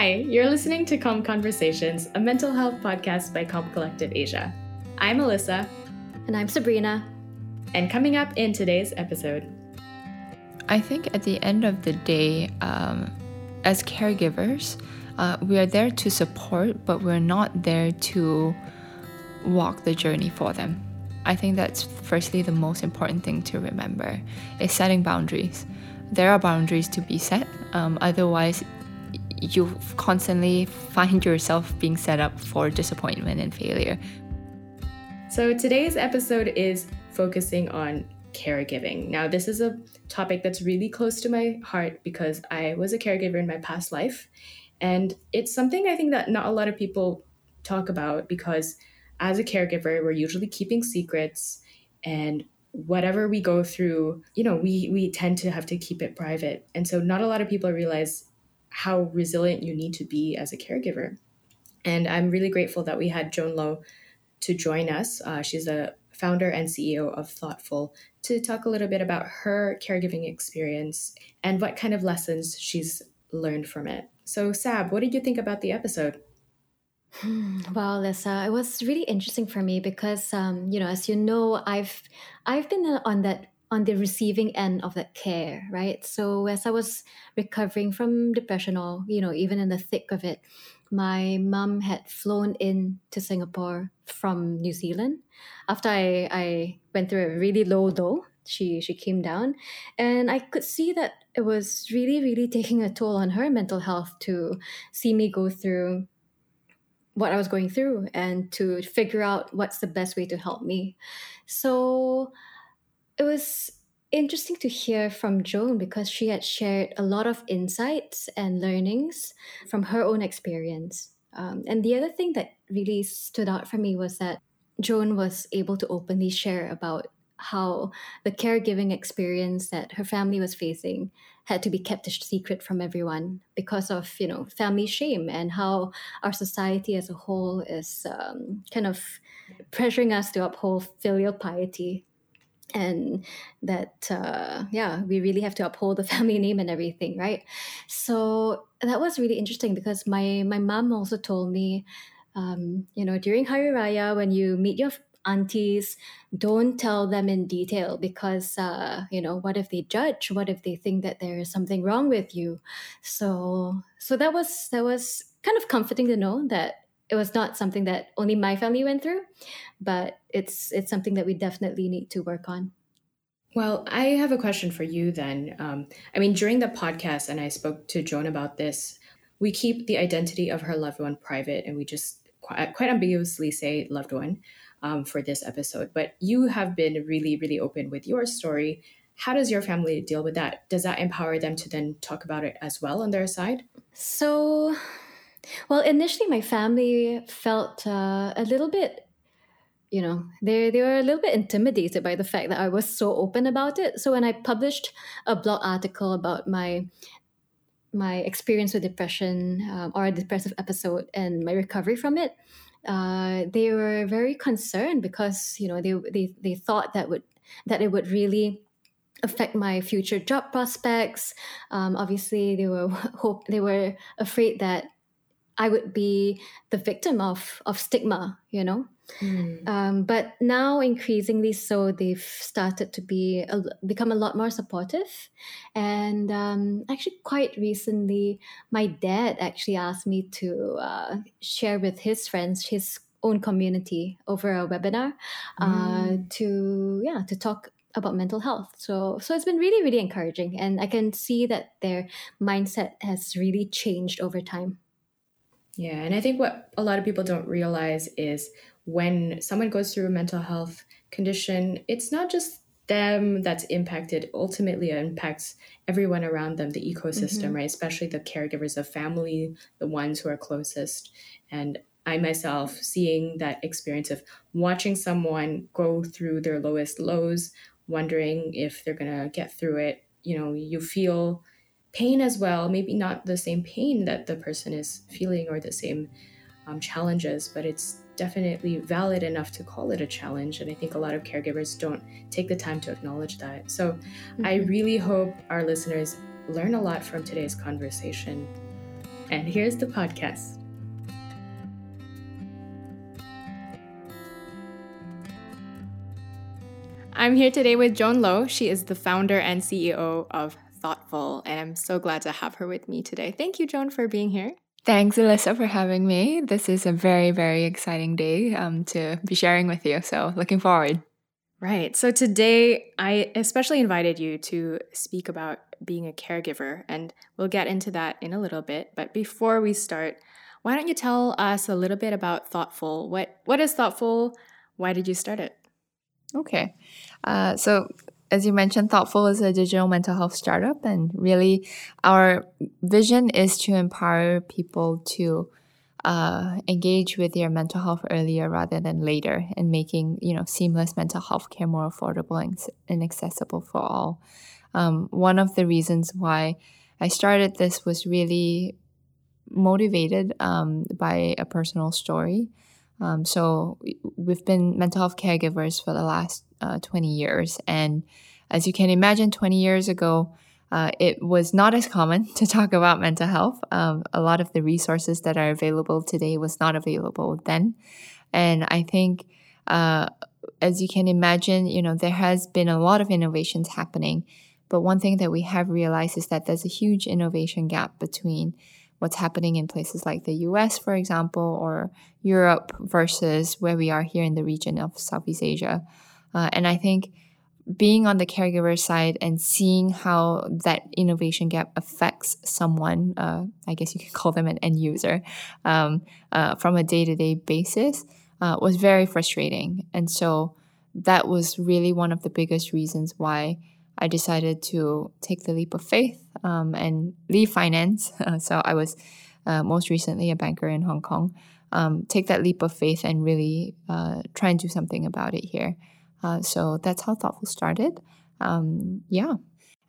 Hi, you're listening to Calm Conversations, a mental health podcast by Calm Collective Asia. I'm Alyssa. And I'm Sabrina. And coming up in today's episode, I think at the end of the day, um, as caregivers, uh, we are there to support, but we're not there to walk the journey for them. I think that's firstly the most important thing to remember is setting boundaries. There are boundaries to be set. Um, otherwise, you constantly find yourself being set up for disappointment and failure. So today's episode is focusing on caregiving. Now, this is a topic that's really close to my heart because I was a caregiver in my past life. And it's something I think that not a lot of people talk about because as a caregiver, we're usually keeping secrets and whatever we go through, you know, we we tend to have to keep it private. And so not a lot of people realize how resilient you need to be as a caregiver. And I'm really grateful that we had Joan Low to join us. Uh, she's a founder and CEO of ThoughtFull to talk a little bit about her caregiving experience and what kind of lessons she's learned from it. So, Sab, what did you think about the episode? Wow, Lisa, it was really interesting for me because, um, you know, as you know, I've I've been on that on the receiving end of that care, right? So as I was recovering from depression, or you know, even in the thick of it, my mom had flown in to Singapore from New Zealand. After I, I went through a really low low, she she came down, and I could see that it was really really taking a toll on her mental health to see me go through what I was going through and to figure out what's the best way to help me. So it was interesting to hear from Joan because she had shared a lot of insights and learnings from her own experience. Um, and the other thing that really stood out for me was that Joan was able to openly share about how the caregiving experience that her family was facing had to be kept a secret from everyone because of you know family shame and how our society as a whole is um, kind of pressuring us to uphold filial piety and that uh, yeah we really have to uphold the family name and everything right? So that was really interesting because my my mom also told me um, you know during hari raya when you meet your aunties don't tell them in detail because uh, you know what if they judge? What if they think that there is something wrong with you? So so that was that was kind of comforting to know that it was not something that only my family went through, but it's it's something that we definitely need to work on. Well, I have a question for you then. Um, I mean, during the podcast, and I spoke to Joan about this, we keep the identity of her loved one private, and we just quite, quite ambiguously say loved one um, for this episode. But you have been really, really open with your story. How does your family deal with that? Does that empower them to then talk about it as well on their side? So well, initially, my family felt uh, a little bit, you know, they, they were a little bit intimidated by the fact that I was so open about it. So when I published a blog article about my my experience with depression um, or a depressive episode and my recovery from it, uh, they were very concerned because you know they, they they thought that would that it would really affect my future job prospects. Um, obviously, they were hope they were afraid that I would be the victim of of stigma, you know. Mm. Um, but now, increasingly so, they've started to be a, become a lot more supportive. And um, actually, quite recently, my dad actually asked me to uh, share with his friends his own community over a webinar uh, mm. to yeah to talk about mental health. So so it's been really really encouraging, and I can see that their mindset has really changed over time. Yeah, and I think what a lot of people don't realize is when someone goes through a mental health condition, it's not just them that's impacted. Ultimately, it impacts everyone around them, the ecosystem, mm-hmm. right? Especially the caregivers of family, the ones who are closest. And I myself seeing that experience of watching someone go through their lowest lows, wondering if they're going to get through it. You know, you feel pain as well maybe not the same pain that the person is feeling or the same um, challenges but it's definitely valid enough to call it a challenge and i think a lot of caregivers don't take the time to acknowledge that so mm-hmm. i really hope our listeners learn a lot from today's conversation and here's the podcast. I'm here today with Joan Low. She is the founder and CEO of ThoughtFull, and I'm so glad to have her with me today. Thank you, Joan, for being here. Thanks, Alyssa, for having me. This is a very, very exciting day um, to be sharing with you. So, looking forward. Right. So, today I especially invited you to speak about being a caregiver, and we'll get into that in a little bit. But before we start, why don't you tell us a little bit about ThoughtFull? What What is ThoughtFull? Why did you start it? Okay. Uh, so, as you mentioned, ThoughtFull is a digital mental health startup, and really our vision is to empower people to uh, engage with their mental health earlier rather than later, and making you know seamless mental health care more affordable and, and accessible for all. Um, one of the reasons why I started this was really motivated um, by a personal story. Um, so we've been mental health caregivers for the last uh, 20 years. And as you can imagine, 20 years ago, uh, it was not as common to talk about mental health. Um, a lot of the resources that are available today was not available then. And I think, uh, as you can imagine, you know, there has been a lot of innovations happening. But one thing that we have realized is that there's a huge innovation gap between what's happening in places like the US, for example, or Europe versus where we are here in the region of Southeast Asia. Uh, and I think being on the caregiver side and seeing how that innovation gap affects someone, uh, I guess you could call them an end user, um, uh, from a day to day basis uh, was very frustrating. And so that was really one of the biggest reasons why I decided to take the leap of faith um, and leave finance. so I was uh, most recently a banker in Hong Kong. Um, take that leap of faith and really uh, try and do something about it here. Uh, so that's how ThoughtFull started. Um, yeah.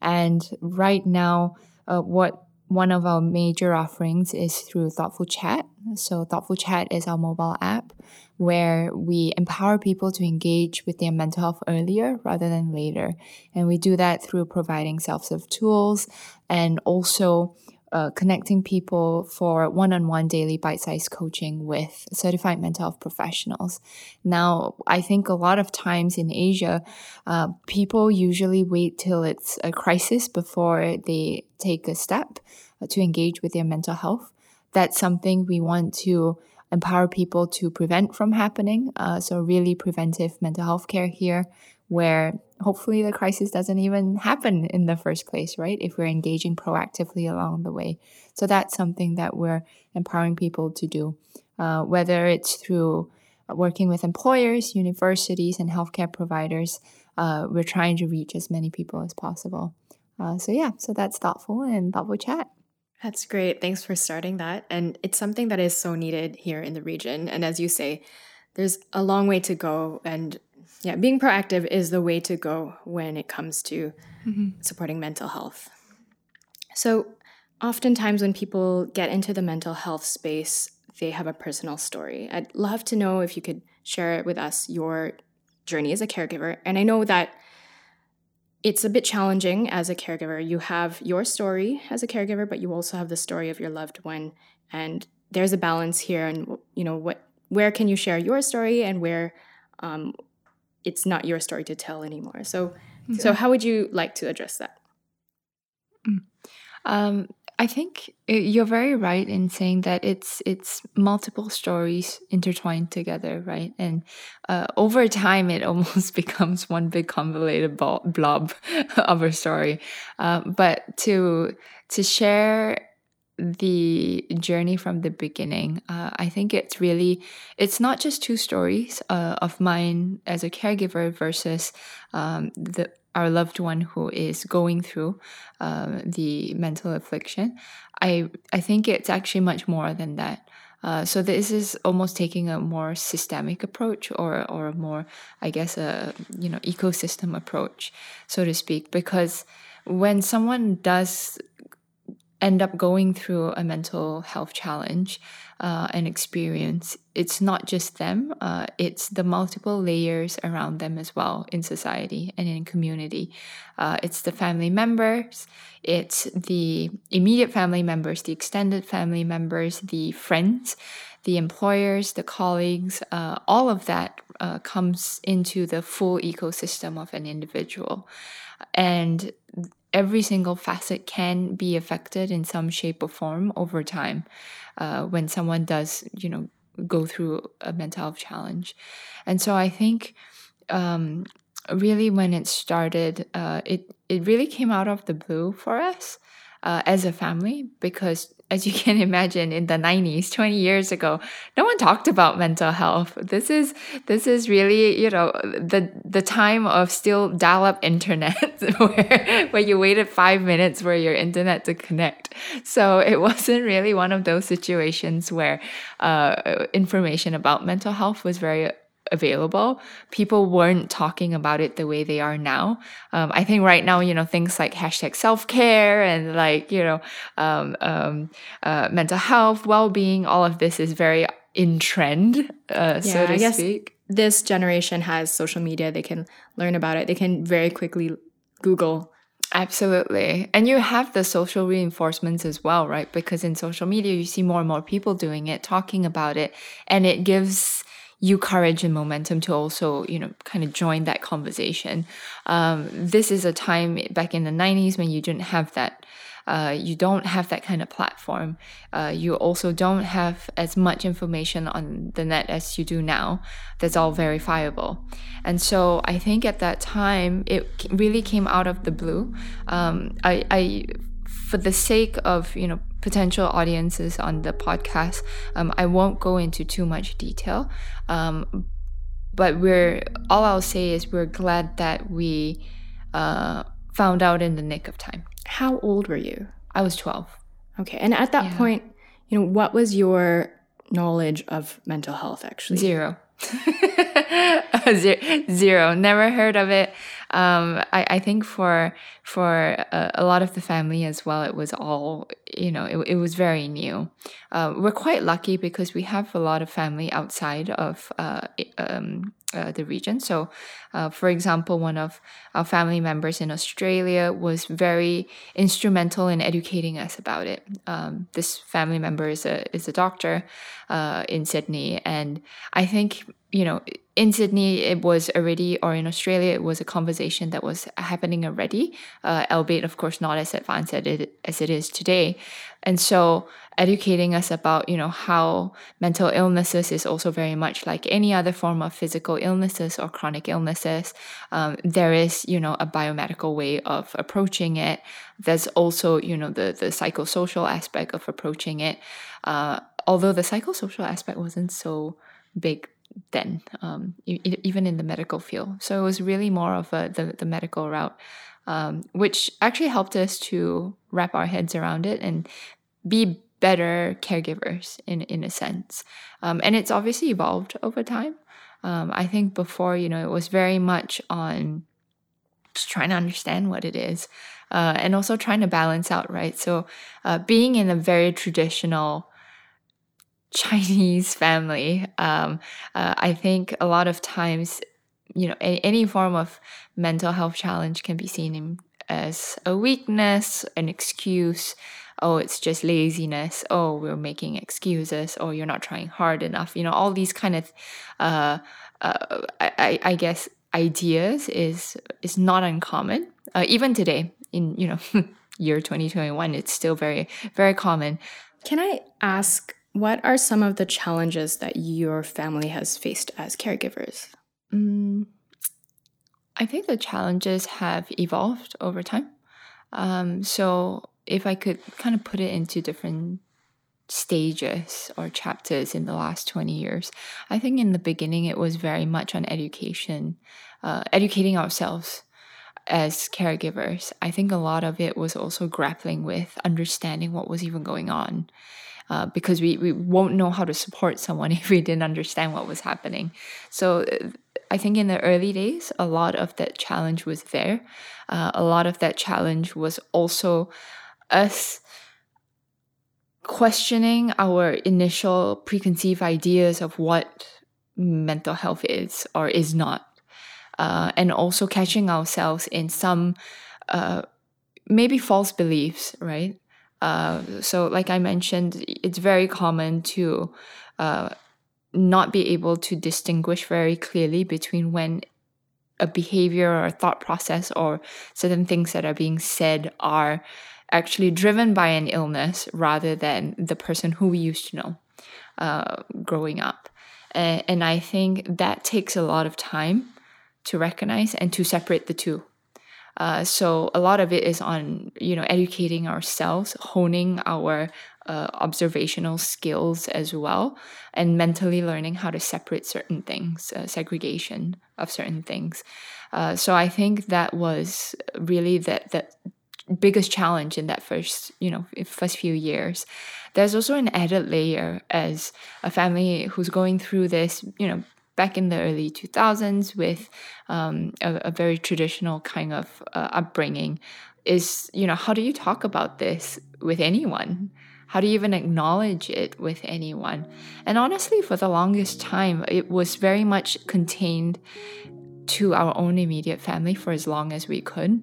And right now, uh, what one of our major offerings is through ThoughtFull Chat. So, ThoughtFull Chat is our mobile app where we empower people to engage with their mental health earlier rather than later. And we do that through providing self serve tools and also uh, connecting people for one on one daily bite sized coaching with certified mental health professionals. Now, I think a lot of times in Asia, uh, people usually wait till it's a crisis before they take a step uh, to engage with their mental health. That's something we want to empower people to prevent from happening. Uh, so, really preventive mental health care here where hopefully the crisis doesn't even happen in the first place, right? If we're engaging proactively along the way. So that's something that we're empowering people to do, uh, whether it's through working with employers, universities, and healthcare providers. Uh, we're trying to reach as many people as possible. Uh, so, yeah, so that's ThoughtFull and ThoughtFull chat. That's great. Thanks for starting that. And it's something that is so needed here in the region. And as you say, there's a long way to go. And yeah, being proactive is the way to go when it comes to mm-hmm. supporting mental health. So, oftentimes when people get into the mental health space, they have a personal story. I'd love to know if you could share it with us your journey as a caregiver. And I know that it's a bit challenging as a caregiver. You have your story as a caregiver, but you also have the story of your loved one. And there's a balance here. And, you know, what, where can you share your story and where um, it's not your story to tell anymore. So, so how would you like to address that? Mm. Um, I think you're very right in saying that it's it's multiple stories intertwined together, right? And uh, over time, it almost becomes one big convoluted blob of a story. Uh, but to to share the journey from the beginning. Uh, I think it's really, it's not just two stories uh, of mine as a caregiver versus um, the our loved one who is going through uh, the mental affliction. I I think it's actually much more than that. Uh, so this is almost taking a more systemic approach, or or a more, I guess, a you know ecosystem approach, so to speak, because when someone does end up going through a mental health challenge uh, and experience, it's not just them, uh, it's the multiple layers around them as well in society and in community. Uh, it's the family members, it's the immediate family members, the extended family members, the friends, the employers, the colleagues, uh, all of that uh, comes into the full ecosystem of an individual. And every single facet can be affected in some shape or form over time uh, when someone does, you know, go through a mental health challenge. And so I think um, really when it started, uh, it, it really came out of the blue for us uh, as a family because as you can imagine in the 90s 20 years ago no one talked about mental health. This is this is really you know the the time of still dial up internet where where you waited 5 minutes for your internet to connect. So it wasn't really one of those situations where uh, information about mental health was very available, people weren't talking about it the way they are now. Um, I think right now, you know, things like hashtag self care and like, you know, um, um, uh, mental health, well being, all of this is very in trend, uh, yeah, so to I guess speak. This generation has social media, they can learn about it, they can very quickly Google Absolutely. And you have the social reinforcements as well, right? Because in social media, you see more and more people doing it, talking about it, and it gives you courage and momentum to also, you know, kind of join that conversation. Um, this is a time back in the 90s when you didn't have that. Uh, you don't have that kind of platform. Uh, you also don't have as much information on the net as you do now. That's all verifiable. And so I think at that time, it really came out of the blue. Um, I, I, for the sake of, you know, potential audiences on the podcast. Um, I won't go into too much detail, um, but we're all I'll say is we're glad that we uh, found out in the nick of time. How old were you? I was twelve. Okay, and at that yeah. point, you know, what was your knowledge of mental health? Actually, zero. zero. Never heard of it. Um, I, I think for for a, a, lot of the family as well, it was all you know. It, it was very new. Uh, we're quite lucky because we have a lot of family outside of uh, um, uh, the region. So, uh, for example, one of our family members in Australia was very instrumental in educating us about it. Um, this family member is a is a doctor uh, in Sydney, and I think you know in Sydney, it was already, or in Australia, it was a conversation that was happening already, uh, albeit, of course, not as advanced as it, as it is today. And so, educating us about, you know, how mental illnesses is also very much like any other form of physical illnesses or chronic illnesses. Um, there is, you know, a biomedical way of approaching it. There's also, you know, the the psychosocial aspect of approaching it. Uh, although the psychosocial aspect wasn't so big then, um, even in the medical field. So it was really more of a, the, the medical route, um, which actually helped us to wrap our heads around it and be better caregivers in, in a sense. Um, and it's obviously evolved over time. Um, I think before, you know, it was very much on just trying to understand what it is uh, and also trying to balance out, right? So uh, being in a very traditional Chinese family, um, uh, I think a lot of times, you know, any, any form of mental health challenge can be seen in, as a weakness, an excuse. Oh, it's just laziness. Oh, we're making excuses. Oh, you're not trying hard enough. You know, all these kind of, uh, uh, I, I guess, ideas is is not uncommon. Uh, even today, in you know, year 2021, it's still very very common. Can I ask what are some of the challenges that your family has faced as caregivers? Mm, I think the challenges have evolved over time. Um, so, if I could kind of put it into different stages or chapters in the last 20 years, I think in the beginning it was very much on education, uh, educating ourselves as caregivers. I think a lot of it was also grappling with understanding what was even going on uh, because we, we won't know how to support someone if we didn't understand what was happening. So I think in the early days, a lot of that challenge was there. Uh, a lot of that challenge was also us questioning our initial preconceived ideas of what mental health is or is not, uh, and also catching ourselves in some uh, maybe false beliefs, right? Uh, so, like I mentioned, it's very common to uh, not be able to distinguish very clearly between when a behavior or a thought process or certain things that are being said are actually driven by an illness rather than the person who we used to know uh, growing up. And, and I think that takes a lot of time to recognize and to separate the two. Uh, so a lot of it is on you know educating ourselves, honing our uh, observational skills as well, and mentally learning how to separate certain things, uh, segregation of certain things. Uh, so I think that was really that that biggest challenge in that first you know first few years. There's also an added layer as a family who's going through this you know back in the early 2000s with um, a, a, very traditional kind of uh, upbringing is you know how do you talk about this with anyone how do you even acknowledge it with anyone? And honestly for the longest time it was very much contained to our own immediate family for as long as we could.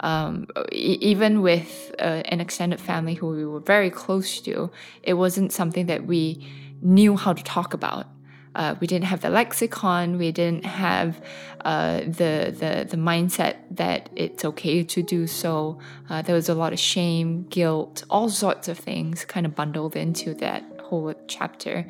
Um, even with uh, an extended family who we were very close to it wasn't something that we knew how to talk about uh, we didn't have the lexicon. We didn't have uh, the, the the mindset that it's okay to do so. Uh, there was a lot of shame, guilt, all sorts of things kind of bundled into that whole chapter.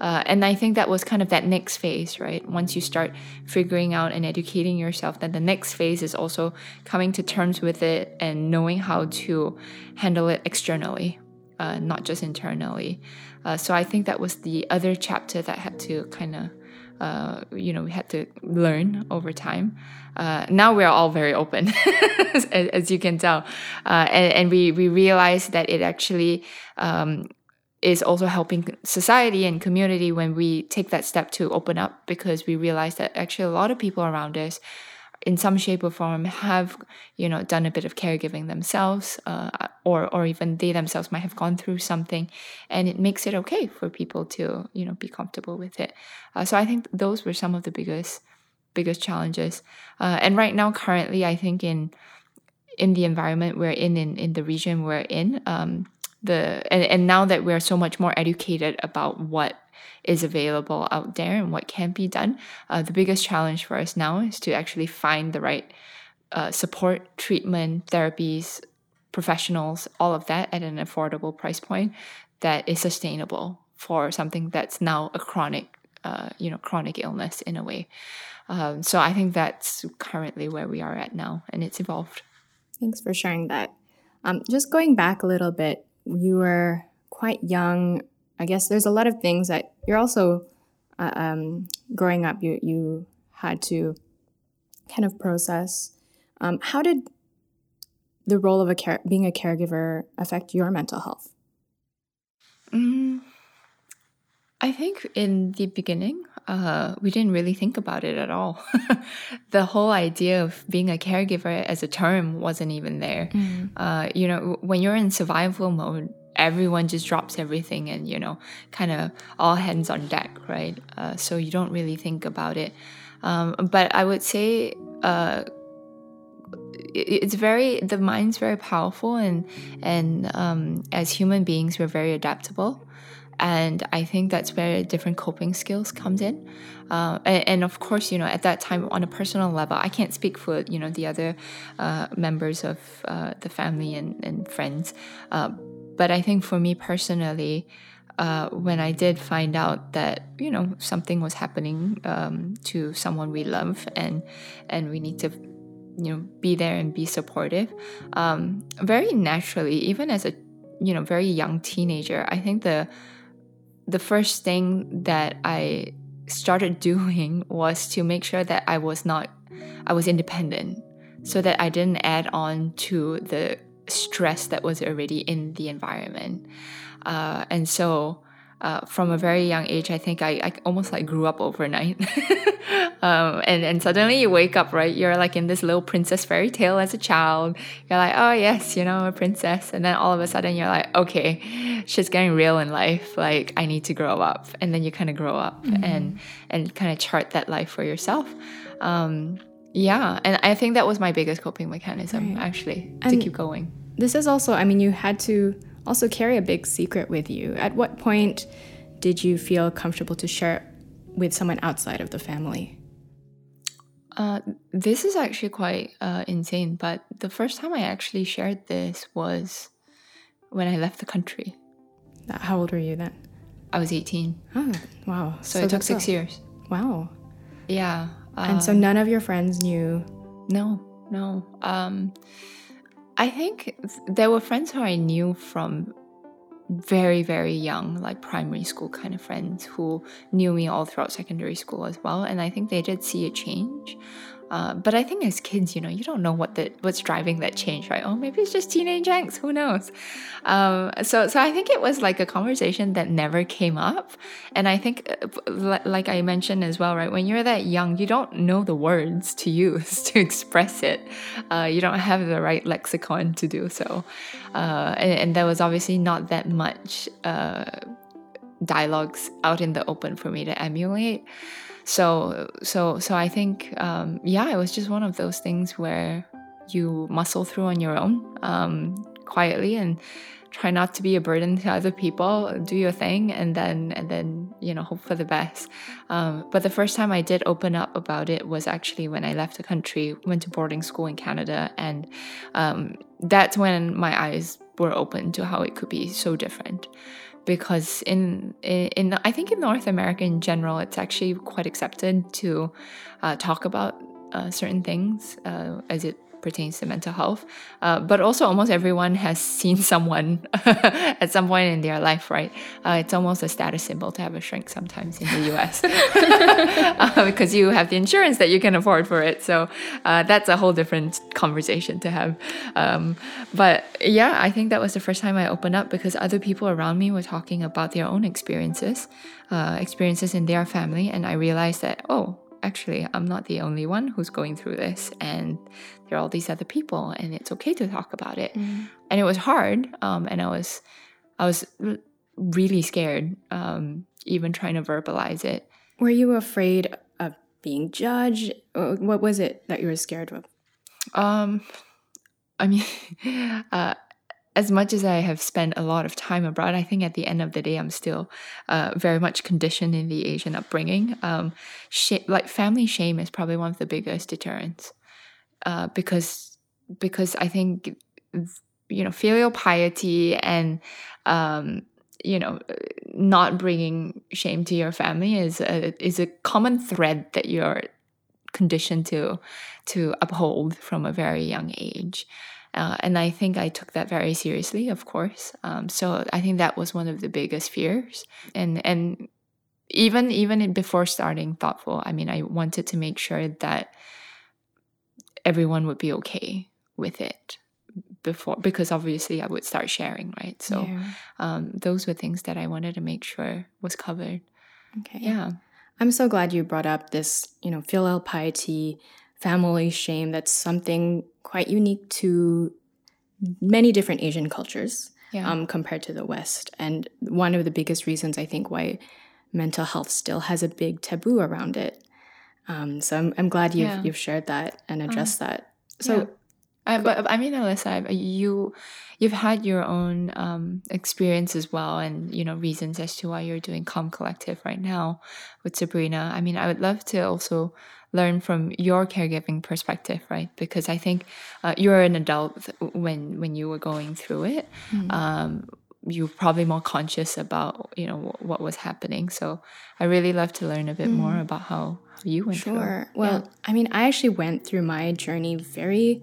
Uh, and I think that was kind of that next phase, right? Once you start figuring out and educating yourself, then the next phase is also coming to terms with it and knowing how to handle it externally, uh, not just internally. Uh, so I think that was the other chapter that had to kind of, uh, you know, we had to learn over time. Uh, now we're all very open, as, as, you can tell, uh, and, and, we we realize that it actually um, is also helping society and community when we take that step to open up because we realize that actually a lot of people around us in some shape or form have you know done a bit of caregiving themselves uh, or or even they themselves might have gone through something and it makes it okay for people to you know be comfortable with it. Uh, so i think those were some of the biggest biggest challenges. Uh, and right now currently i think in in the environment we're in in, in the region we're in um, the and, and now that we're so much more educated about what is available out there and what can be done. Uh, the biggest challenge for us now is to actually find the right uh, support, treatment, therapies, professionals, all of that at an affordable price point that is sustainable for something that's now a chronic, uh, you know, chronic illness in a way. Um, so I think that's currently where we are at now, and it's evolved. Thanks for sharing that. Um, just going back a little bit, you were quite young I guess there's a lot of things that you're also uh, um, growing up. You you had to kind of process. Um, how did the role of a care, being a caregiver affect your mental health? Mm, I think in the beginning, uh, we didn't really think about it at all. the whole idea of being a caregiver as a term wasn't even there. Mm. Uh, you know, when you're in survival mode, everyone just drops everything and you know kind of all hands on deck right? Uh, so you don't really think about it. Um, but i would say uh, it's very the mind's very powerful and and um, as human beings we're very adaptable. And i think that's where different coping skills comes in. Uh, and, and, of course you know at that time on a personal level i can't speak for you know the other uh, members of uh, the family and, and friends. Uh, but I think for me personally, uh, when I did find out that you know something was happening um, to someone we love and and we need to you know be there and be supportive, um, very naturally, even as a you know very young teenager, I think the the first thing that I started doing was to make sure that I was not I was independent so that I didn't add on to the stress that was already in the environment. Uh, and so uh, from a very young age, I think I, I almost like grew up overnight. um, and, and suddenly you wake up, right? You're like in this little princess fairy tale as a child. You're like, oh, yes, you know, a princess. And then all of a sudden you're like, okay, shit's getting real in life. Like, I need to grow up. And then you kind of grow up mm-hmm. and, and kind of chart that life for yourself. Um, yeah. And I think that was my biggest coping mechanism, right. actually, and to keep going. This is also, I mean, you had to also carry a big secret with you. At what point did you feel comfortable to share it with someone outside of the family? Uh, this is actually quite uh, insane, but the first time I actually shared this was when I left the country. How old were you then? I was 18. Oh, wow. So, so it took six a... years. Wow. Yeah. And so um, none of your friends knew? No, no. Um, I think there were friends who I knew from very, very young, like primary school kind of friends who knew me all throughout secondary school as well. And I think they did see a change. Uh, but I think as kids, you know, you don't know what the what's driving that change, right? Oh, maybe it's just teenage angst. Who knows? Um, so, so I think it was like a conversation that never came up, and I think, uh, like I mentioned as well, right? When you're that young, you don't know the words to use to express it. Uh, you don't have the right lexicon to do so, uh, and, and, there was obviously not that much uh, dialogues out in the open for me to emulate so so so i think um, yeah it was just one of those things where you muscle through on your own um, quietly and try not to be a burden to other people. Do your thing and then and then you know hope for the best. Um, but the first time i did open up about it was actually when i left the country went to boarding school in canada and um, that's when my eyes were open to how it could be so different because in in I think in North America in general, it's actually quite accepted to uh, talk about uh, certain things uh, as it pertains to mental health. Uh, but also, almost everyone has seen someone at some point in their life, right? Uh, it's almost a status symbol to have a shrink sometimes in the US uh, because you have the insurance that you can afford for it. So uh, that's a whole different conversation to have. Um, but yeah, I think that was the first time I opened up because other people around me were talking about their own experiences, uh, experiences in their family. And I realized that, oh, actually, I'm not the only one who's going through this, and there are all these other people, and it's okay to talk about it. Mm. And it was hard, um, and I was, I was really scared, um, even trying to verbalize it. Were you afraid of being judged? What was it that you were scared of? Um, I mean, uh, as much as I have spent a lot of time abroad, I think at the end of the day, I'm still uh, very much conditioned in the Asian upbringing. Um, sh- like family shame is probably one of the biggest deterrents uh, because because I think you know filial piety and um, you know not bringing shame to your family is a, is a common thread that you're conditioned to to uphold from a very young age. Uh, and I think I took that very seriously, of course. Um, so I think that was one of the biggest fears. And and even even before starting ThoughtFull, I mean, I wanted to make sure that everyone would be okay with it before because obviously I would start sharing, right? So yeah. um, those were things that I wanted to make sure was covered. Okay. Yeah. I'm so glad you brought up this, you know, filial piety, family shame. That's something quite unique to many different Asian cultures yeah. um, compared to the West. And one of the biggest reasons I think why mental health still has a big taboo around it. Um, so I'm, I'm glad you've, yeah. you've shared that and uh-huh. addressed uh, that. So, yeah. I, but I mean, Alyssa, you you've had your own um, experience as well, and you know reasons as to why you're doing Calm Collective right now with Sabrina. I mean, I would love to also learn from your caregiving perspective, right? Because I think uh, you're an adult when when you were going through it. Mm-hmm. Um, you're probably more conscious about you know what was happening. So I really love to learn a bit mm-hmm. more about how you went sure. through. Sure. Well, yeah. I mean, I actually went through my journey very.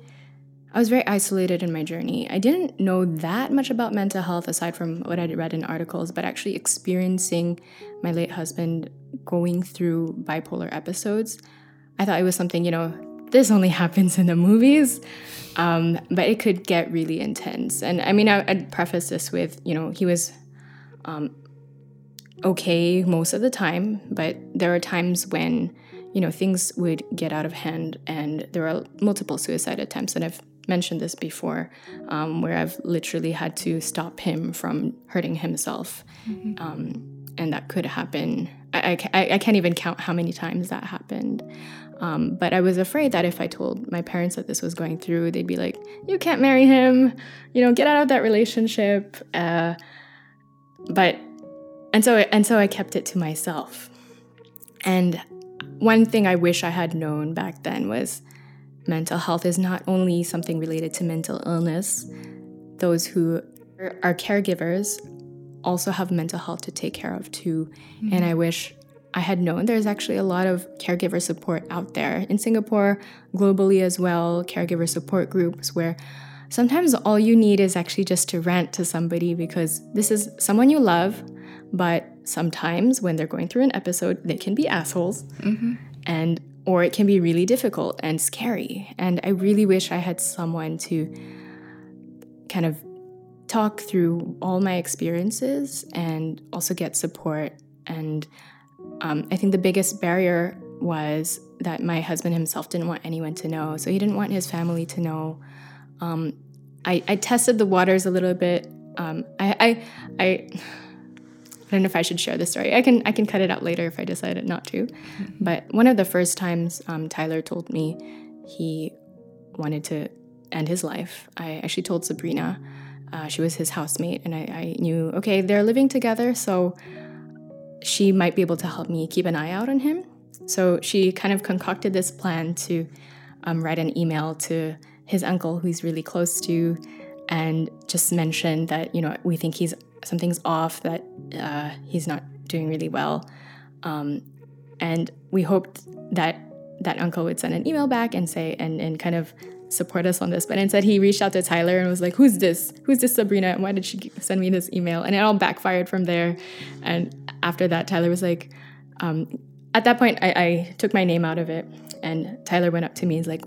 I was very isolated in my journey. I didn't know that much about mental health aside from what I'd read in articles, but actually experiencing my late husband going through bipolar episodes I thought it was something, you know, this only happens in the movies, um, but it could get really intense. And I mean, I, would preface this with, you know, he was, um, okay most of the time, but there are times when you know things would get out of hand, and there are multiple suicide attempts, and I've mentioned this before, um, where I've literally had to stop him from hurting himself, mm-hmm. um, and that could happen. I, I, I, can't even count how many times that happened. Um, but I was afraid that if I told my parents that this was going through, they'd be like, "You can't marry him, you know, get out of that relationship." Uh, but and so and so I kept it to myself. And one thing I wish I had known back then was mental health is not only something related to mental illness. Those who are caregivers also have mental health to take care of too. Mm-hmm. And I wish I had known there's actually a lot of caregiver support out there in Singapore, globally as well, caregiver support groups where sometimes all you need is actually just to rant to somebody because this is someone you love, but sometimes when they're going through an episode, they can be assholes. Mm-hmm. And or it can be really difficult and scary. And I really wish I had someone to kind of talk through all my experiences and also get support. And um, I think the biggest barrier was that my husband himself didn't want anyone to know. So he didn't want his family to know. Um, I, I, tested the waters a little bit. Um, I, I, I I don't know if I should share this story. I can I can cut it out later if I decided not to. Mm-hmm. But one of the first times um, Tyler told me he wanted to end his life, I actually told Sabrina. Uh, she was his housemate, and I, I knew okay they're living together, so she might be able to help me keep an eye out on him. So she kind of concocted this plan to um, write an email to his uncle, who he's really close to, and just mention that you know we think he's something's off, that uh, he's not doing really well. Um, and we hoped that that uncle would send an email back and say, and, and kind of support us on this. But instead, he reached out to Tyler and was like, Who's this? Who's this Sabrina? And why did she send me this email? And it all backfired from there. And after that, Tyler was like, um, At that point, I, I took my name out of it. And Tyler went up to me and was like,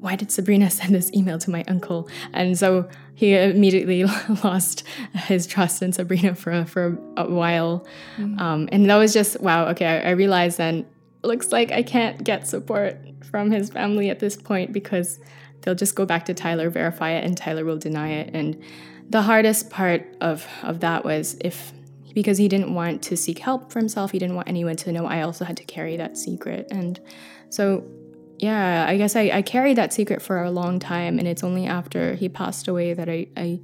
why did Sabrina send this email to my uncle? And so he immediately lost his trust in Sabrina for for a while. Mm-hmm. Um, and that was just wow. Okay, I, I realized then looks like I can't get support from his family at this point because they'll just go back to Tyler, verify it, and Tyler will deny it. And the hardest part of of that was if because he didn't want to seek help for himself, he didn't want anyone to know. I also had to carry that secret, and so yeah, I guess I, I carried that secret for a long time. And it's only after he passed away that I, I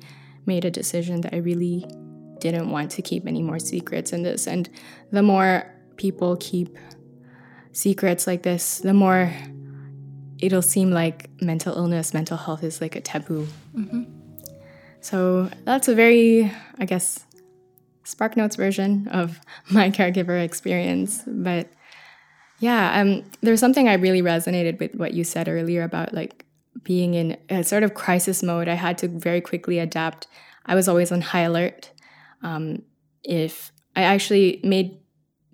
made a decision that I really didn't want to keep any more secrets in this. And the more people keep secrets like this, the more it'll seem like mental illness, mental health is like a taboo. Mm-hmm. So that's a very, I guess, Spark Notes version of my caregiver experience. But yeah, um, there's something I really resonated with what you said earlier about like being in a sort of crisis mode. I had to very quickly adapt. I was always on high alert. Um, if I actually made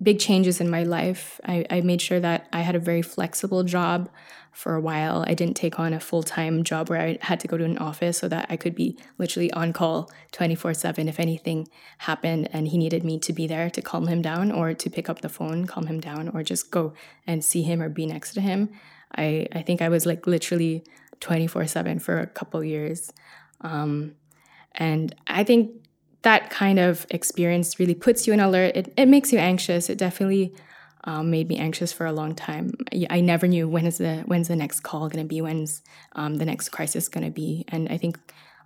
big changes in my life, I, I made sure that I had a very flexible job for a while. I didn't take on a full time job where I had to go to an office so that I could be literally on call 24 7 if anything happened and he needed me to be there to calm him down or to pick up the phone, calm him down, or just go and see him or be next to him. I, I think I was like literally 24 7 for a couple years. Um, and I think that kind of experience really puts you in alert. It, it makes you anxious. It definitely um, made me anxious for a long time. I never knew when is the when's the next call going to be, when's um, the next crisis going to be, and I think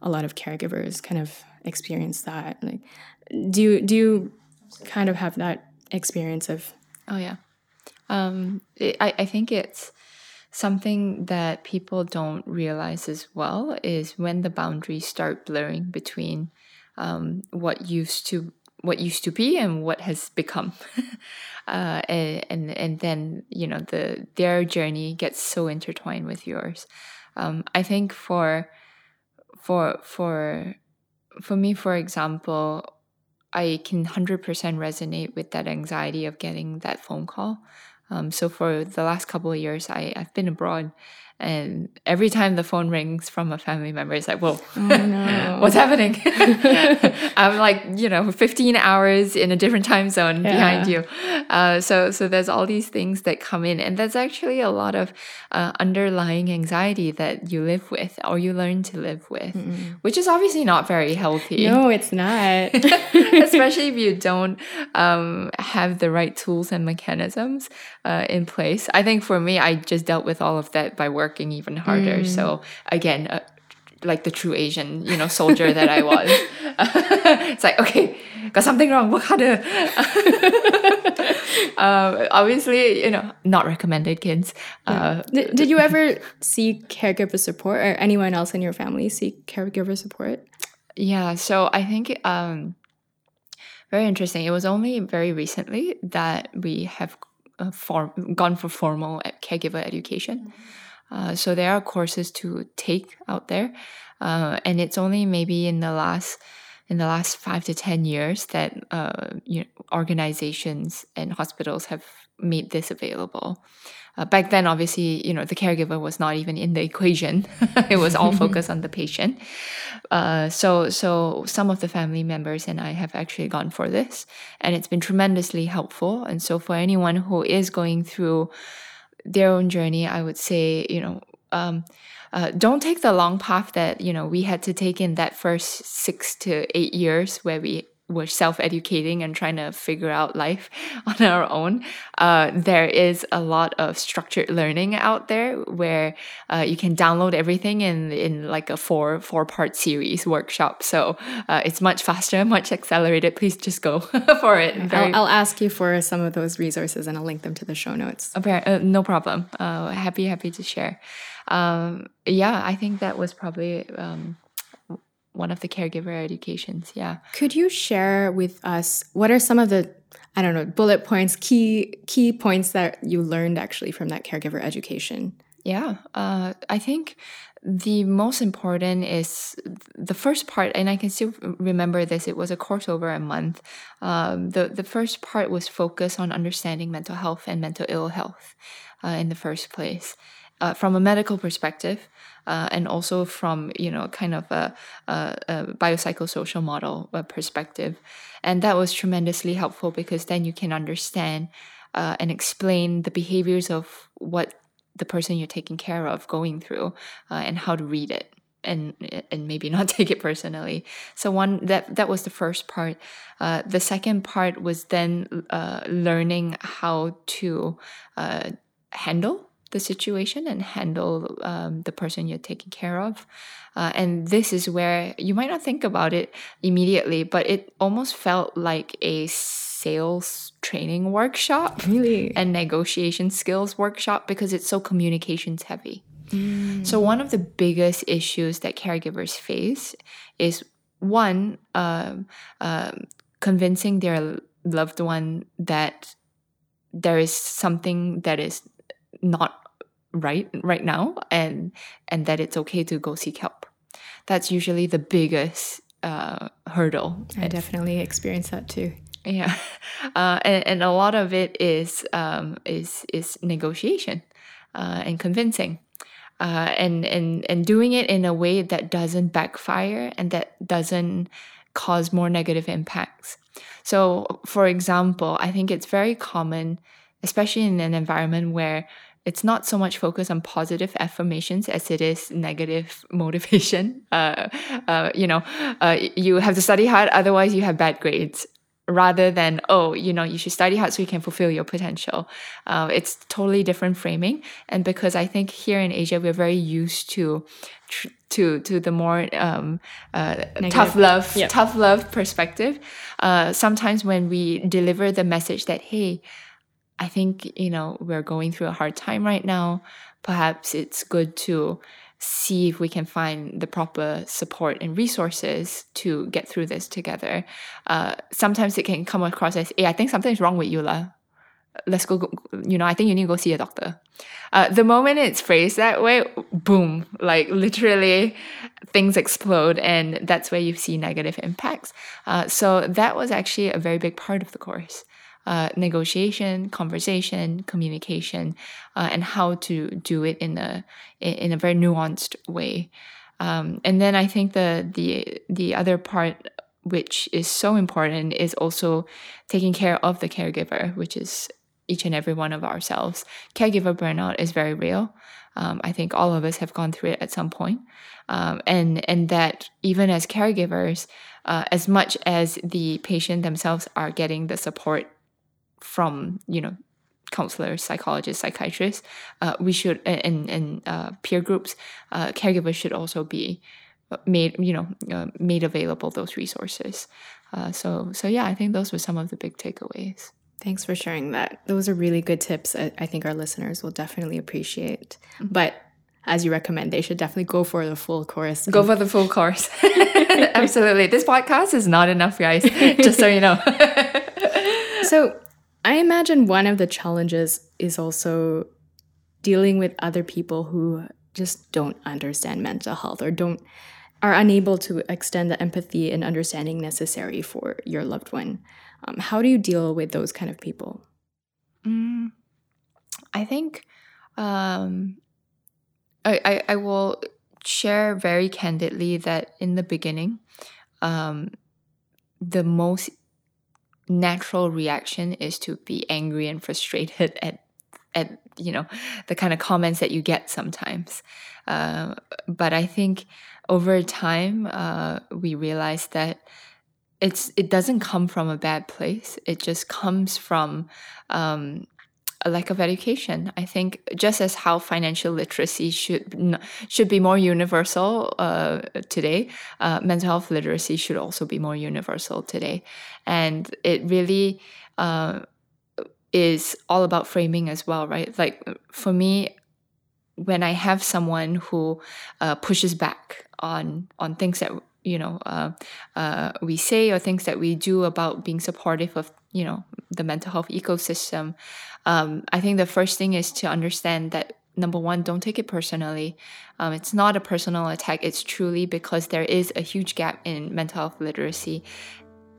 a lot of caregivers kind of experience that. Like, do you, do you kind of have that experience of? Oh yeah, um, it, I I think it's something that people don't realize as well is when the boundaries start blurring between um, what used to what used to be and what has become uh, and, and then you know the their journey gets so intertwined with yours. Um, i think for for for for me for example i can 100% resonate with that anxiety of getting that phone call. Um, so for the last couple of years I, i've been abroad And every time the phone rings from a family member, it's like, whoa, Oh, no. what's happening? I'm like, you know, 15 hours in a different time zone behind you. Uh, so, so there's all these things that come in, and that's actually a lot of uh, underlying anxiety that you live with or you learn to live with, which is obviously not very healthy. no, it's not. Especially if you don't um, have the right tools and mechanisms uh, in place. I think for me, I just dealt with all of that by working even harder. So again, uh, like the true Asian, you know, soldier that I was, it's like okay, got something wrong. What kind of? um, obviously, you know, not recommended, kids. Uh, did, did you ever seek caregiver support or anyone else in your family seek caregiver support? Yeah, so I think um, very interesting. It was only very recently that we have uh, form, gone for formal caregiver education. Uh, so there are courses to take out there, uh, and it's only maybe in the last in the last five to ten years that uh, you know, organizations and hospitals have made this available. Uh, back then, obviously, you know, the caregiver was not even in the equation. it was all focused on the patient. Uh, so, so some of the family members and I have actually gone for this, and it's been tremendously helpful. And so, for anyone who is going through their own journey, I would say, you know, um, uh, don't take the long path that you know we had to take in that first six to eight years where we were self-educating and trying to figure out life on our own. Uh, there is a lot of structured learning out there where uh, you can download everything in in like a four four part series workshop. So uh, it's much faster, much accelerated. Please just go for it. Very- I'll, I'll ask you for some of those resources and I'll link them to the show notes. Appar- uh, no problem. Uh, happy, happy to share. Um, yeah, I think that was probably um, one of the caregiver educations. Yeah. Could you share with us what are some of the I don't know bullet points, key key points that you learned actually from that caregiver education? Yeah, uh, I think the most important is the first part, and I can still remember this. It was a course over a month. Um, the the first part was focused on understanding mental health and mental ill health uh, in the first place, uh, from a medical perspective, uh, and also from you know kind of a, a, a biopsychosocial model uh, perspective, and that was tremendously helpful because then you can understand uh, and explain the behaviors of what the person you're taking care of going through uh, and how to read it and and maybe not take it personally. So one that that was the first part. Uh, the second part was then uh, learning how to uh, handle the situation and handle um, the person you're taking care of uh, and this is where you might not think about it immediately but it almost felt like a sales training workshop Really? and negotiation skills workshop because it's so communications heavy. So, one of the biggest issues that caregivers face is one, um, um, convincing their loved one that there is something that is not right right now and and that it's okay to go seek help that's usually the biggest uh, hurdle I definitely experienced that too. yeah, uh, and, and a lot of it is um, is is negotiation uh, and convincing, uh, and and and doing it in a way that doesn't backfire and that doesn't cause more negative impacts. So, for example, I think it's very common, especially in an environment where it's not so much focused on positive affirmations as it is negative motivation. Uh, uh, you know, uh, you have to study hard, otherwise you have bad grades. Rather than oh, you know, you should study hard so you can fulfill your potential. Uh, it's totally different framing, and because I think here in Asia we're very used to tr- to to the more um, uh, tough love, Yeah. tough love perspective. Uh, sometimes when we deliver the message that hey, I think, you know, we're going through a hard time right now. Perhaps it's good to see if we can find the proper support and resources to get through this together. Uh, sometimes it can come across as, hey, I think something's wrong with you, lah. Let's go, go, you know, I think you need to go see a doctor. Uh, the moment it's phrased that way, boom, like literally things explode, and that's where you see negative impacts. Uh, so that was actually a very big part of the course uh, negotiation, conversation, communication, uh, and how to do it in a in a very nuanced way. Um, and then I think the the the other part which is so important is also taking care of the caregiver, which is each and every one of ourselves. Caregiver burnout is very real. Um, I think all of us have gone through it at some point. Um, and and that even as caregivers, uh, as much as the patient themselves are getting the support from you know counselors, psychologists, psychiatrists, uh, we should and and uh, peer groups, uh, caregivers should also be made you know uh, made available those resources. Uh, so so yeah, I think those were some of the big takeaways. Thanks for sharing that. Those are really good tips. I, I think our listeners will definitely appreciate. Mm-hmm. But as you recommend, they should definitely go for the full course. Go for the full course. Absolutely. This podcast is not enough, guys, just so you know. so, I imagine one of the challenges is also dealing with other people who just don't understand mental health or don't are unable to extend the empathy and understanding necessary for your loved one. Um, how do you deal with those kind of people? Mm, I think um, I, I, I, will share very candidly that in the beginning, um, the most natural reaction is to be angry and frustrated at at you know the kind of comments that you get sometimes. Uh, but I think over time uh, we realize that it's it doesn't come from a bad place. It just comes from um, a lack of education. I think just as how financial literacy should should be more universal uh, today, uh, mental health literacy should also be more universal today, and it really uh, is all about framing as well, right? Like for me, when I have someone who uh, pushes back on on things that you know uh, uh, we say or things that we do about being supportive of you know the mental health ecosystem um, i think the first thing is to understand that number one don't take it personally. Um, it's not a personal attack. It's truly because there is a huge gap in mental health literacy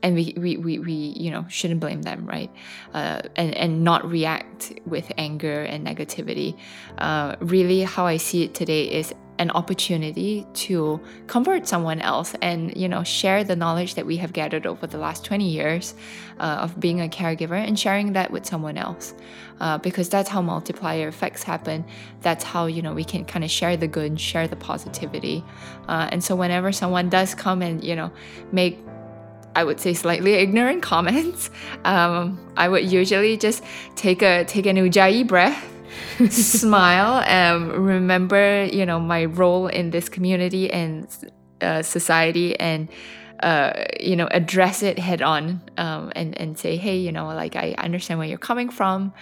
and we, we, we, we you know shouldn't blame them right? Uh, and, and not react with anger and negativity. Uh, really how i see it today is an opportunity to convert someone else and you know share the knowledge that we have gathered over the last 20 years uh, of being a caregiver and sharing that with someone else. Uh, because that's how multiplier effects happen. That's how you know we can kind of share the good share the positivity. Uh, and so whenever someone does come and you know make I would say slightly ignorant comments, um, I would usually just take a take an ujjayi breath smile and remember, you know, my role in this community and uh, society and uh, you know, address it head on um, and, and say, hey, you know, like I understand where you're coming from.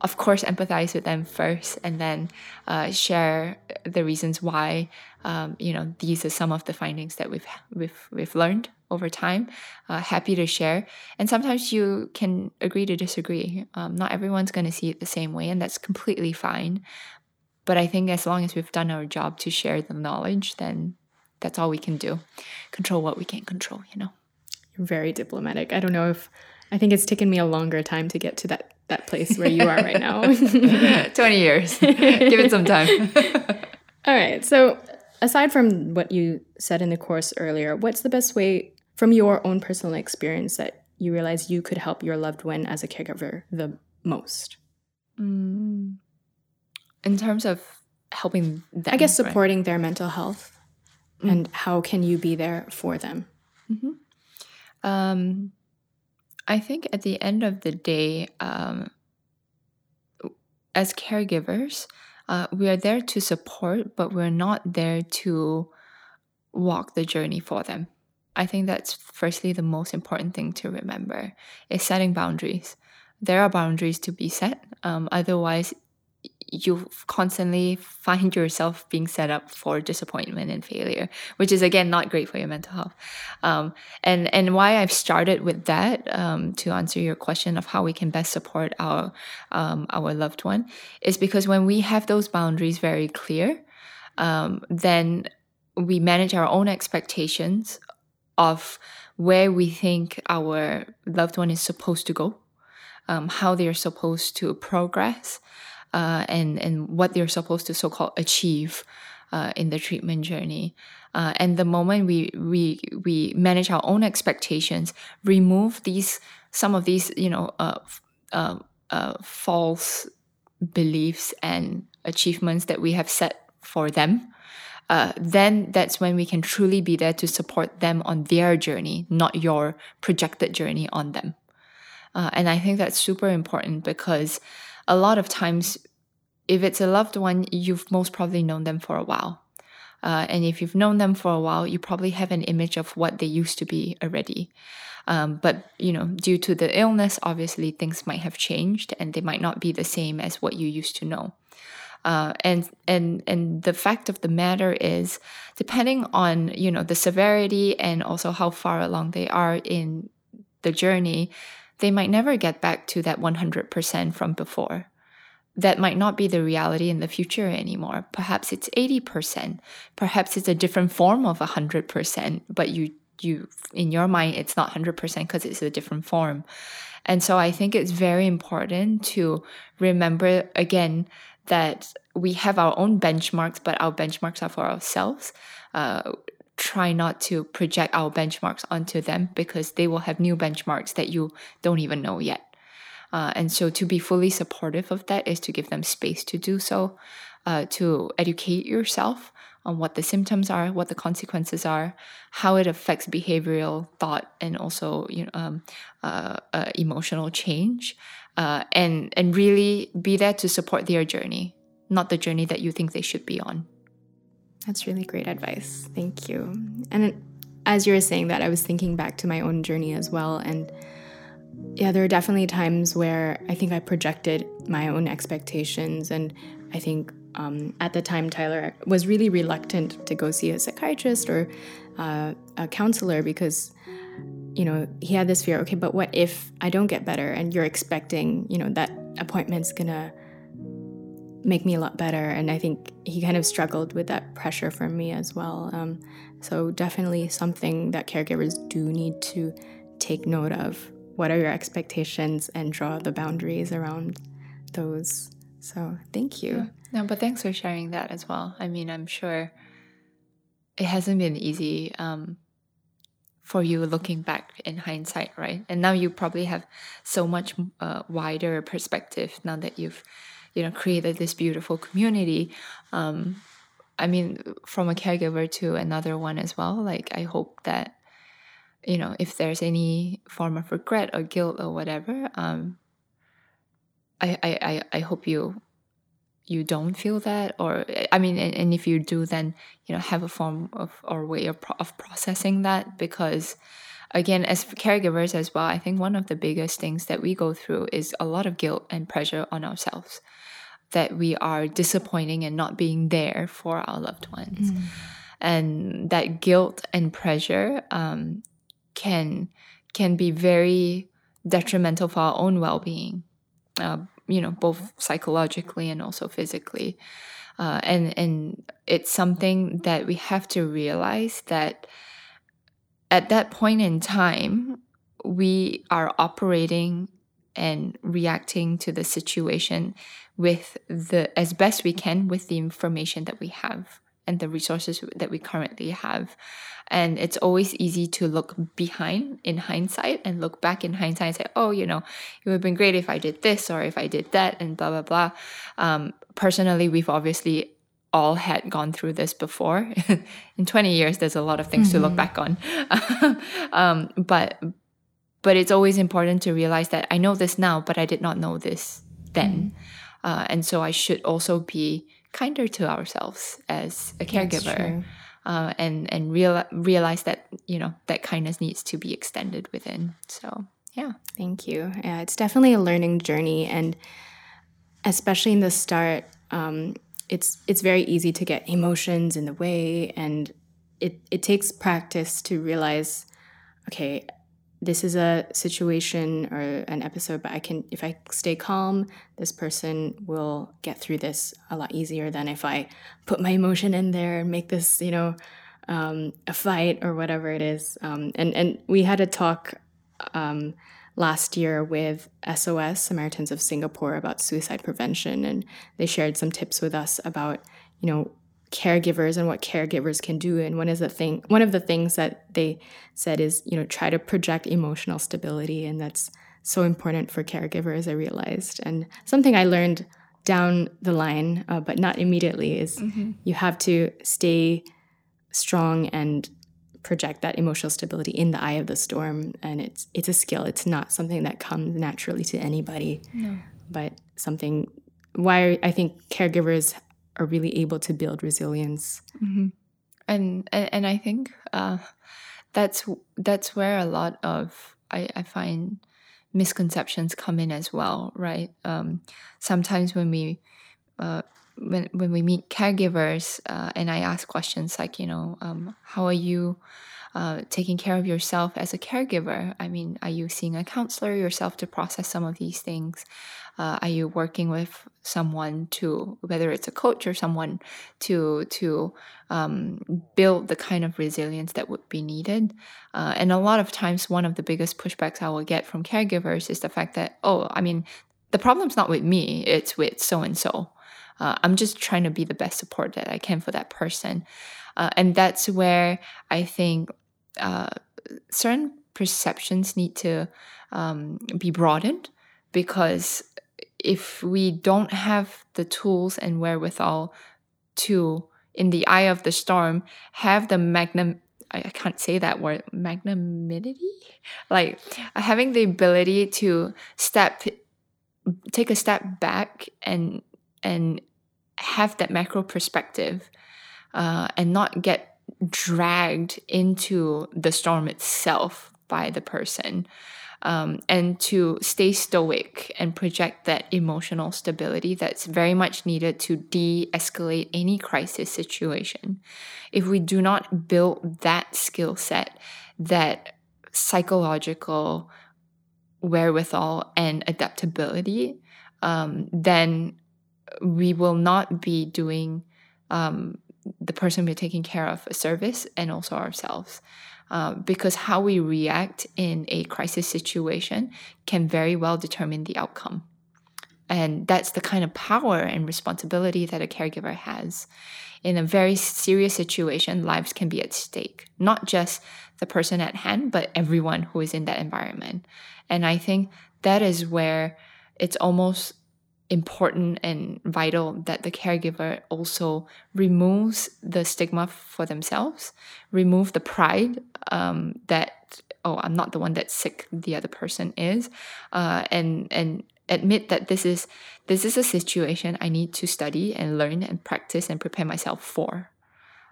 Of course, empathize with them first and then uh, share the reasons why, um, you know, these are some of the findings that we've, we've, we've learned over time. Uh, happy to share. And sometimes you can agree to disagree. Um, not everyone's going to see it the same way, and that's completely fine. But I think as long as we've done our job to share the knowledge, then that's all we can do. Control what we can't control, you know. You're very diplomatic. I don't know if I think it's taken me a longer time to get to that that place where you are right now. 20 years. Give it some time. all right. So, aside from what you said in the course earlier, what's the best way from your own personal experience that you realize you could help your loved one as a caregiver the most? Mm. In terms of helping them, I guess supporting right? their mental health mm. and how can you be there for them? Mm-hmm. Um, I think at the end of the day, um, as caregivers, uh, we are there to support, but we're not there to walk the journey for them. I think that's firstly the most important thing to remember is setting boundaries. There are boundaries to be set. Um, otherwise, you constantly find yourself being set up for disappointment and failure, which is again not great for your mental health. Um, and and why I've started with that um, to answer your question of how we can best support our um, our loved one is because when we have those boundaries very clear, um, then we manage our own expectations of where we think our loved one is supposed to go. um, how they're supposed to progress uh, and and what they're supposed to so-called achieve uh, in the treatment journey. Uh, and the moment we we we manage our own expectations, remove these some of these you know uh, uh, uh, false beliefs and achievements that we have set for them. Uh, then that's when we can truly be there to support them on their journey, not your projected journey on them. Uh, and I think that's super important because a lot of times, if it's a loved one, you've most probably known them for a while. Uh, and if you've known them for a while, you probably have an image of what they used to be already. Um, but you know, due to the illness, obviously things might have changed, and they might not be the same as what you used to know. Uh, and and and the fact of the matter is, depending on you know the severity and also how far along they are in the journey, they might never get back to that 100% from before. That might not be the reality in the future anymore. Perhaps it's 80%. Perhaps it's a different form of 100%, but you you in your mind it's not 100% because it's a different form. And so I think it's very important to remember again that we have our own benchmarks, but our benchmarks are for ourselves. Uh, try not to project our benchmarks onto them because they will have new benchmarks that you don't even know yet. Uh, and so to be fully supportive of that is to give them space to do so, uh, to educate yourself on what the symptoms are, what the consequences are, how it affects behavioral thought, and also you know um, uh, uh emotional change, uh, and and really be there to support their journey, not the journey that you think they should be on. That's really great advice. Thank you. And as you were saying that, I was thinking back to my own journey as well. And yeah, there are definitely times where I think I projected my own expectations. And I think um, at the time, Tyler was really reluctant to go see a psychiatrist or uh, a counselor because, you know, he had this fear okay, but what if I don't get better and you're expecting, you know, that appointment's gonna make me a lot better. And I think he kind of struggled with that pressure from me as well. Um, so, definitely something that caregivers do need to take note of. What are your expectations and draw the boundaries around those? So, thank you. Yeah. No, but thanks for sharing that as well. I mean, I'm sure it hasn't been easy um, for you looking back in hindsight, right? And now you probably have so much uh, wider perspective now that you've you know created this beautiful community um, i mean from a caregiver to another one as well like i hope that you know if there's any form of regret or guilt or whatever um, I, I i hope you you don't feel that or i mean and, and if you do then you know have a form of or way of, of processing that because again as caregivers as well i think one of the biggest things that we go through is a lot of guilt and pressure on ourselves that we are disappointing and not being there for our loved ones. Mm. And that guilt and pressure um, can can be very detrimental for our own well-being, uh, you know, both psychologically and also physically. Uh, and and it's something that we have to realize that at that point in time, we are operating and reacting to the situation with the as best we can with the information that we have and the resources that we currently have and it's always easy to look behind in hindsight and look back in hindsight and say oh you know it would have been great if i did this or if i did that and blah blah blah um, personally we've obviously all had gone through this before in 20 years there's a lot of things mm-hmm. to look mm-hmm. back on um, but but it's always important to realize that I know this now, but I did not know this then. Mm. Uh, and so I should also be kinder to ourselves as a caregiver. Uh, and and real, realize that you know that kindness needs to be extended within. So yeah, thank you. Yeah, it's definitely a learning journey, and especially in the start, um, it's it's very easy to get emotions in the way, and it it takes practice to realize, okay, this is a situation or an episode, but I can, if I stay calm, this person will get through this a lot easier than if I put my emotion in there and make this, you know, um, a fight or whatever it is. Um, and and we had a talk um, last year with SOS Samaritans of Singapore about suicide prevention, and they shared some tips with us about you know caregivers and what caregivers can do. And one is the thing, one of the things that they said is you know try to project emotional stability, and that's so important for caregivers. I realized, and something I learned down the line, uh, but not immediately, is mm-hmm. you have to stay strong and project that emotional stability in the eye of the storm and it's it's a skill it's not something that comes naturally to anybody no. but something why i think caregivers are really able to build resilience. Mm-hmm. and, and and i think uh, that's that's where a lot of i i find misconceptions come in as well right? Um, sometimes when we uh, when when we meet caregivers uh, and I ask questions like, you know, um, how are you uh, taking care of yourself as a caregiver? I mean, are you seeing a counselor yourself to process some of these things? Uh, are you working with someone to, whether it's a coach or someone to to um, build the kind of resilience that would be needed? Uh, and a lot of times, one of the biggest pushbacks I will get from caregivers is the fact that, oh, I mean, the problem's not with me; it's with so and so uh, i'm just trying to be the best support that i can for that person uh, and that's where i think uh, certain perceptions need to um, be broadened because if we don't have the tools and wherewithal to in the eye of the storm have the magnum I can't say that word magnanimity? Like having the ability to step take a step back and and have that macro perspective uh, and not get dragged into the storm itself by the person. Um, and to stay stoic and project that emotional stability that's very much needed to de escalate any crisis situation. If we do not build that skill set, that psychological wherewithal and adaptability, um, then we will not be doing um, the person we're taking care of a service and also ourselves. Uh, because how we react in a crisis situation can very well determine the outcome. And that's the kind of power and responsibility that a caregiver has. In a very serious situation, lives can be at stake, not just the person at hand, but everyone who is in that environment. And I think that is where it's almost important and vital that the caregiver also removes the stigma for themselves, remove the pride um, that oh I'm not the one that's sick, the other person is, uh, and and admit that this is this is a situation I need to study and learn and practice and prepare myself for,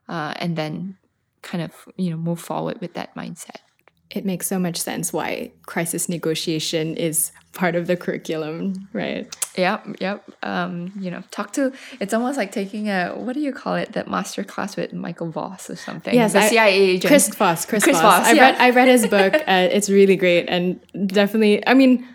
uh, and then kind of you know move forward with that mindset it makes so much sense why crisis negotiation is part of the curriculum, right? Yep, yep. Um, you know, talk to it's almost like taking a what do you call it? That master class with Michael Voss or something. Yes, the I, CIA agent. Chris Voss. Chris, Chris Voss. Voss I read I read his book. Uh, it's really great and definitely. I mean,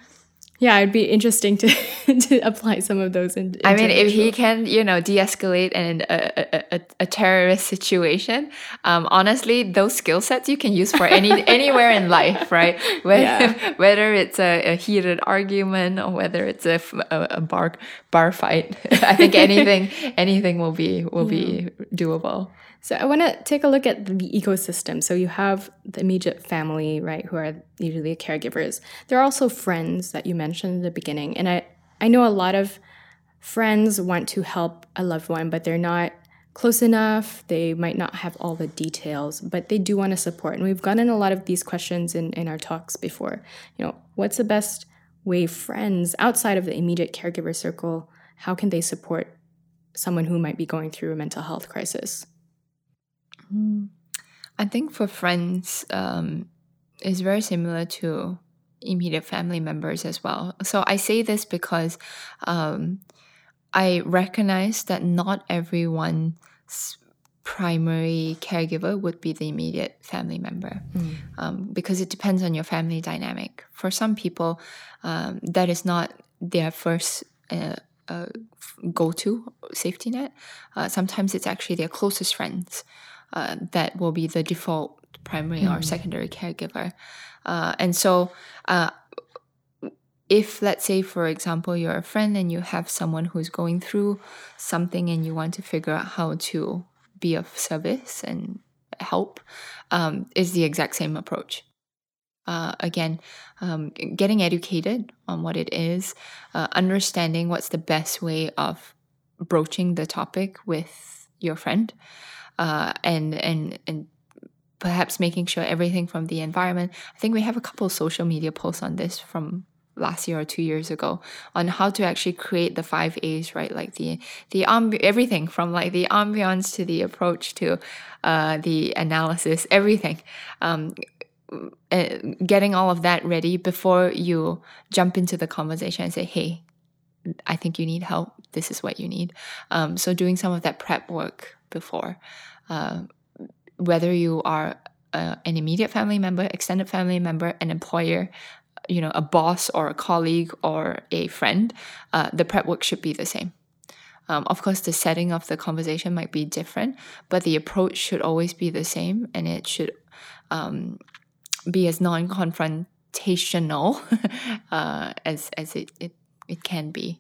yeah, it'd be interesting to to apply some of those. In, I mean, if he can, you know, de-escalate in a, a, a, terrorist situation, um, honestly, those skill sets you can use for any anywhere in life, right? Whether, yeah. whether it's a, a, heated argument or whether it's a, a, bar bar fight, I think anything anything will be will yeah. be doable. So I want to take a look at the ecosystem. So you have the immediate family, right, who are usually caregivers. There are also friends that you mentioned in the beginning. And I, I know a lot of friends want to help a loved one, but they're not close enough. They might not have all the details, but they do want to support. And we've gotten a lot of these questions in, in our talks before. You know, what's the best way friends outside of the immediate caregiver circle, how can they support someone who might be going through a mental health crisis? Mm. I think for friends, um, it's very similar to immediate family members as well. So I say this because um, I recognize that not everyone's primary caregiver would be the immediate family member mm. um, because it depends on your family dynamic. For some people, um, that is not their first. Uh, uh, go to safety net. Uh, sometimes it's actually their closest friends uh, that will be the default primary mm. or secondary caregiver. Uh, and so, uh, if let's say, for example, you're a friend and you have someone who's going through something and you want to figure out how to be of service and help, um, is the exact same approach. Uh, again, um, getting educated on what it is, uh, understanding what's the best way of broaching the topic with your friend, uh, and and and perhaps making sure everything from the environment. I think we have a couple social media posts on this from last year or two years ago on how to actually create the five A's, right? Like the the everything from like the ambiance to the approach to uh, the analysis, everything. Um, uh, getting all of that ready before you jump into the conversation and say, "Hey, I think you need help. This is what you need." Um, so doing some of that prep work before. Uh, whether you are uh, an immediate family member, extended family member, an employer, you know, a boss or a colleague or a friend, uh, the prep work should be the same. Um, of course, the setting of the conversation might be different, but the approach should always be the same, and it should um, be as non-confrontational uh, as as it, it it can be.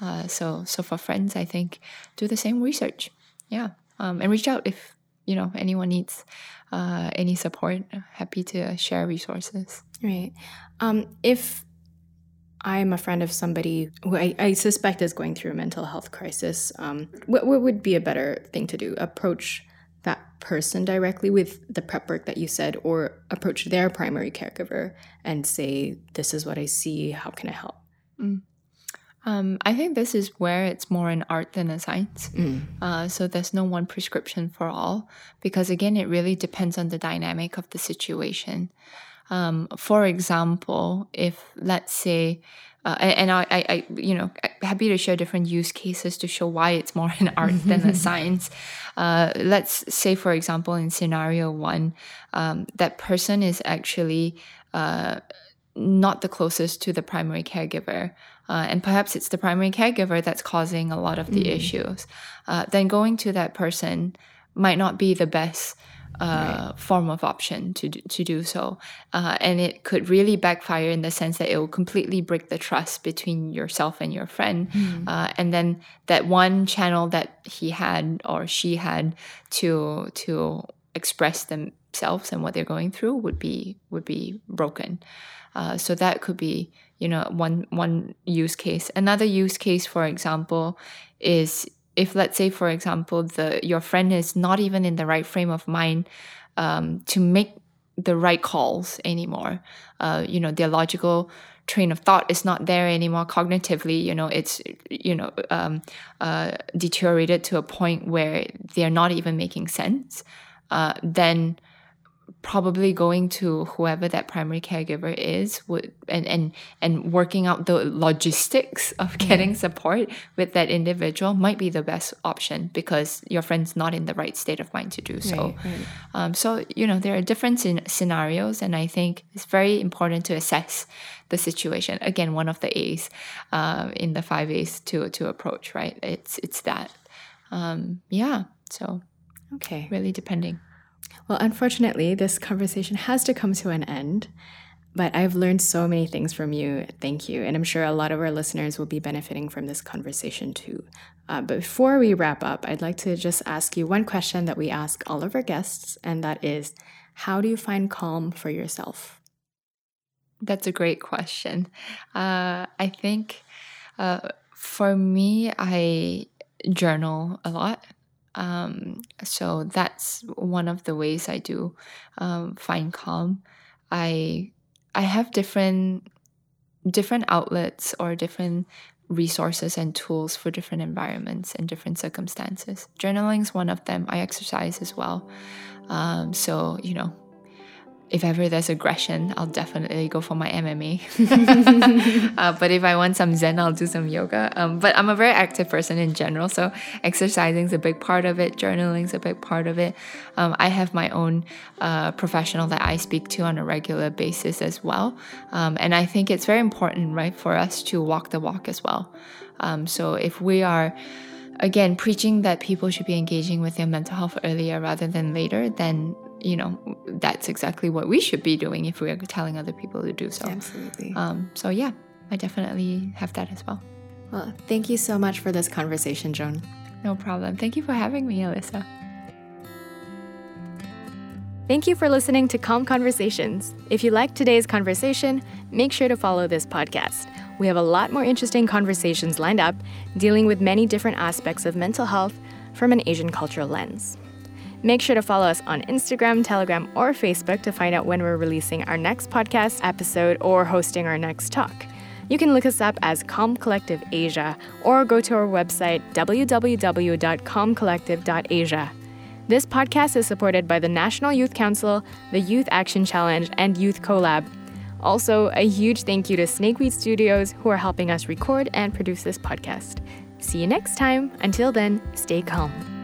Uh, so so for friends, I think do the same research, yeah, um, and reach out if you know anyone needs uh, any support. Happy to share resources. Right. Um, if i'm a friend of somebody who I, I, suspect is going through a mental health crisis um, what, what would be a better thing to do? Approach that person directly with the prep work that you said or approach their primary caregiver and say this is what i see. How can i help? Mm. Um, I think this is where it's more an art than a science. Mm. Uh, so there's no one prescription for all because again, it really depends on the dynamic of the situation. Um, for example, if let's say, uh, and I, I, I, you know, happy to share different use cases to show why it's more an art than a science. Uh, let's say, for example, in scenario one, um, that person is actually uh, not the closest to the primary caregiver uh, and perhaps it's the primary caregiver that's causing a lot of the mm. issues, uh, then going to that person might not be the best uh, right. form of option to do, to do so, uh, and it could really backfire in the sense that it will completely break the trust between yourself and your friend, mm. Uh, and then that one channel that he had or she had to to express themselves and what they're going through would be would be broken. Uh, so that could be you know one one use case. Another use case for example is if let's say for example the your friend is not even in the right frame of mind um, to make the right calls anymore. Uh, you know their logical train of thought is not there anymore cognitively. You know it's you know um, uh, deteriorated to a point where they're not even making sense. Uh, then probably going to whoever that primary caregiver is would and and and working out the logistics of getting support with that individual might be the best option because your friend's not in the right state of mind to do so. Right, right. Um, so you know there are different scenarios and i think it's very important to assess the situation. Again one of the a's uh, in the five a's to to approach right? It's it's that. Um, yeah so okay. really depending well, unfortunately, this conversation has to come to an end, but I've learned so many things from you. Thank you. And I'm sure a lot of our listeners will be benefiting from this conversation too. Uh, but before we wrap up, I'd like to just ask you one question that we ask all of our guests, and that is how do you find calm for yourself? That's a great question. Uh, I think uh, for me, I journal a lot. Um, so that's one of the ways I do um, find calm. I I have different different outlets or different resources and tools for different environments and different circumstances. Journaling is one of them. I exercise as well. Um, so you know, if ever there's aggression, I'll definitely go for my MMA. uh, but if I want some Zen, I'll do some yoga. Um, but I'm a very active person in general, so exercising is a big part of it. Journaling is a big part of it. Um, I have my own uh, professional that I speak to on a regular basis as well, um, and I think it's very important, right, for us to walk the walk as well. Um, so if we are again preaching that people should be engaging with their mental health earlier rather than later, then you know, that's exactly what we should be doing if we are telling other people to do so. Absolutely. Um, so yeah, I definitely have that as well. Well, thank you so much for this conversation, Joan. No problem. Thank you for having me, Alyssa. Thank you for listening to Calm Conversations. If you liked today's conversation, make sure to follow this podcast. We have a lot more interesting conversations lined up, dealing with many different aspects of mental health from an Asian cultural lens. Make sure to follow us on Instagram, Telegram, or Facebook to find out when we're releasing our next podcast episode or hosting our next talk. You can look us up as Calm Collective Asia or go to our website www.calmcollective.asia. This podcast is supported by the National Youth Council, the Youth Action Challenge, and Youth Collab. Also, a huge thank you to Snakeweed Studios who are helping us record and produce this podcast. See you next time. Until then, stay calm.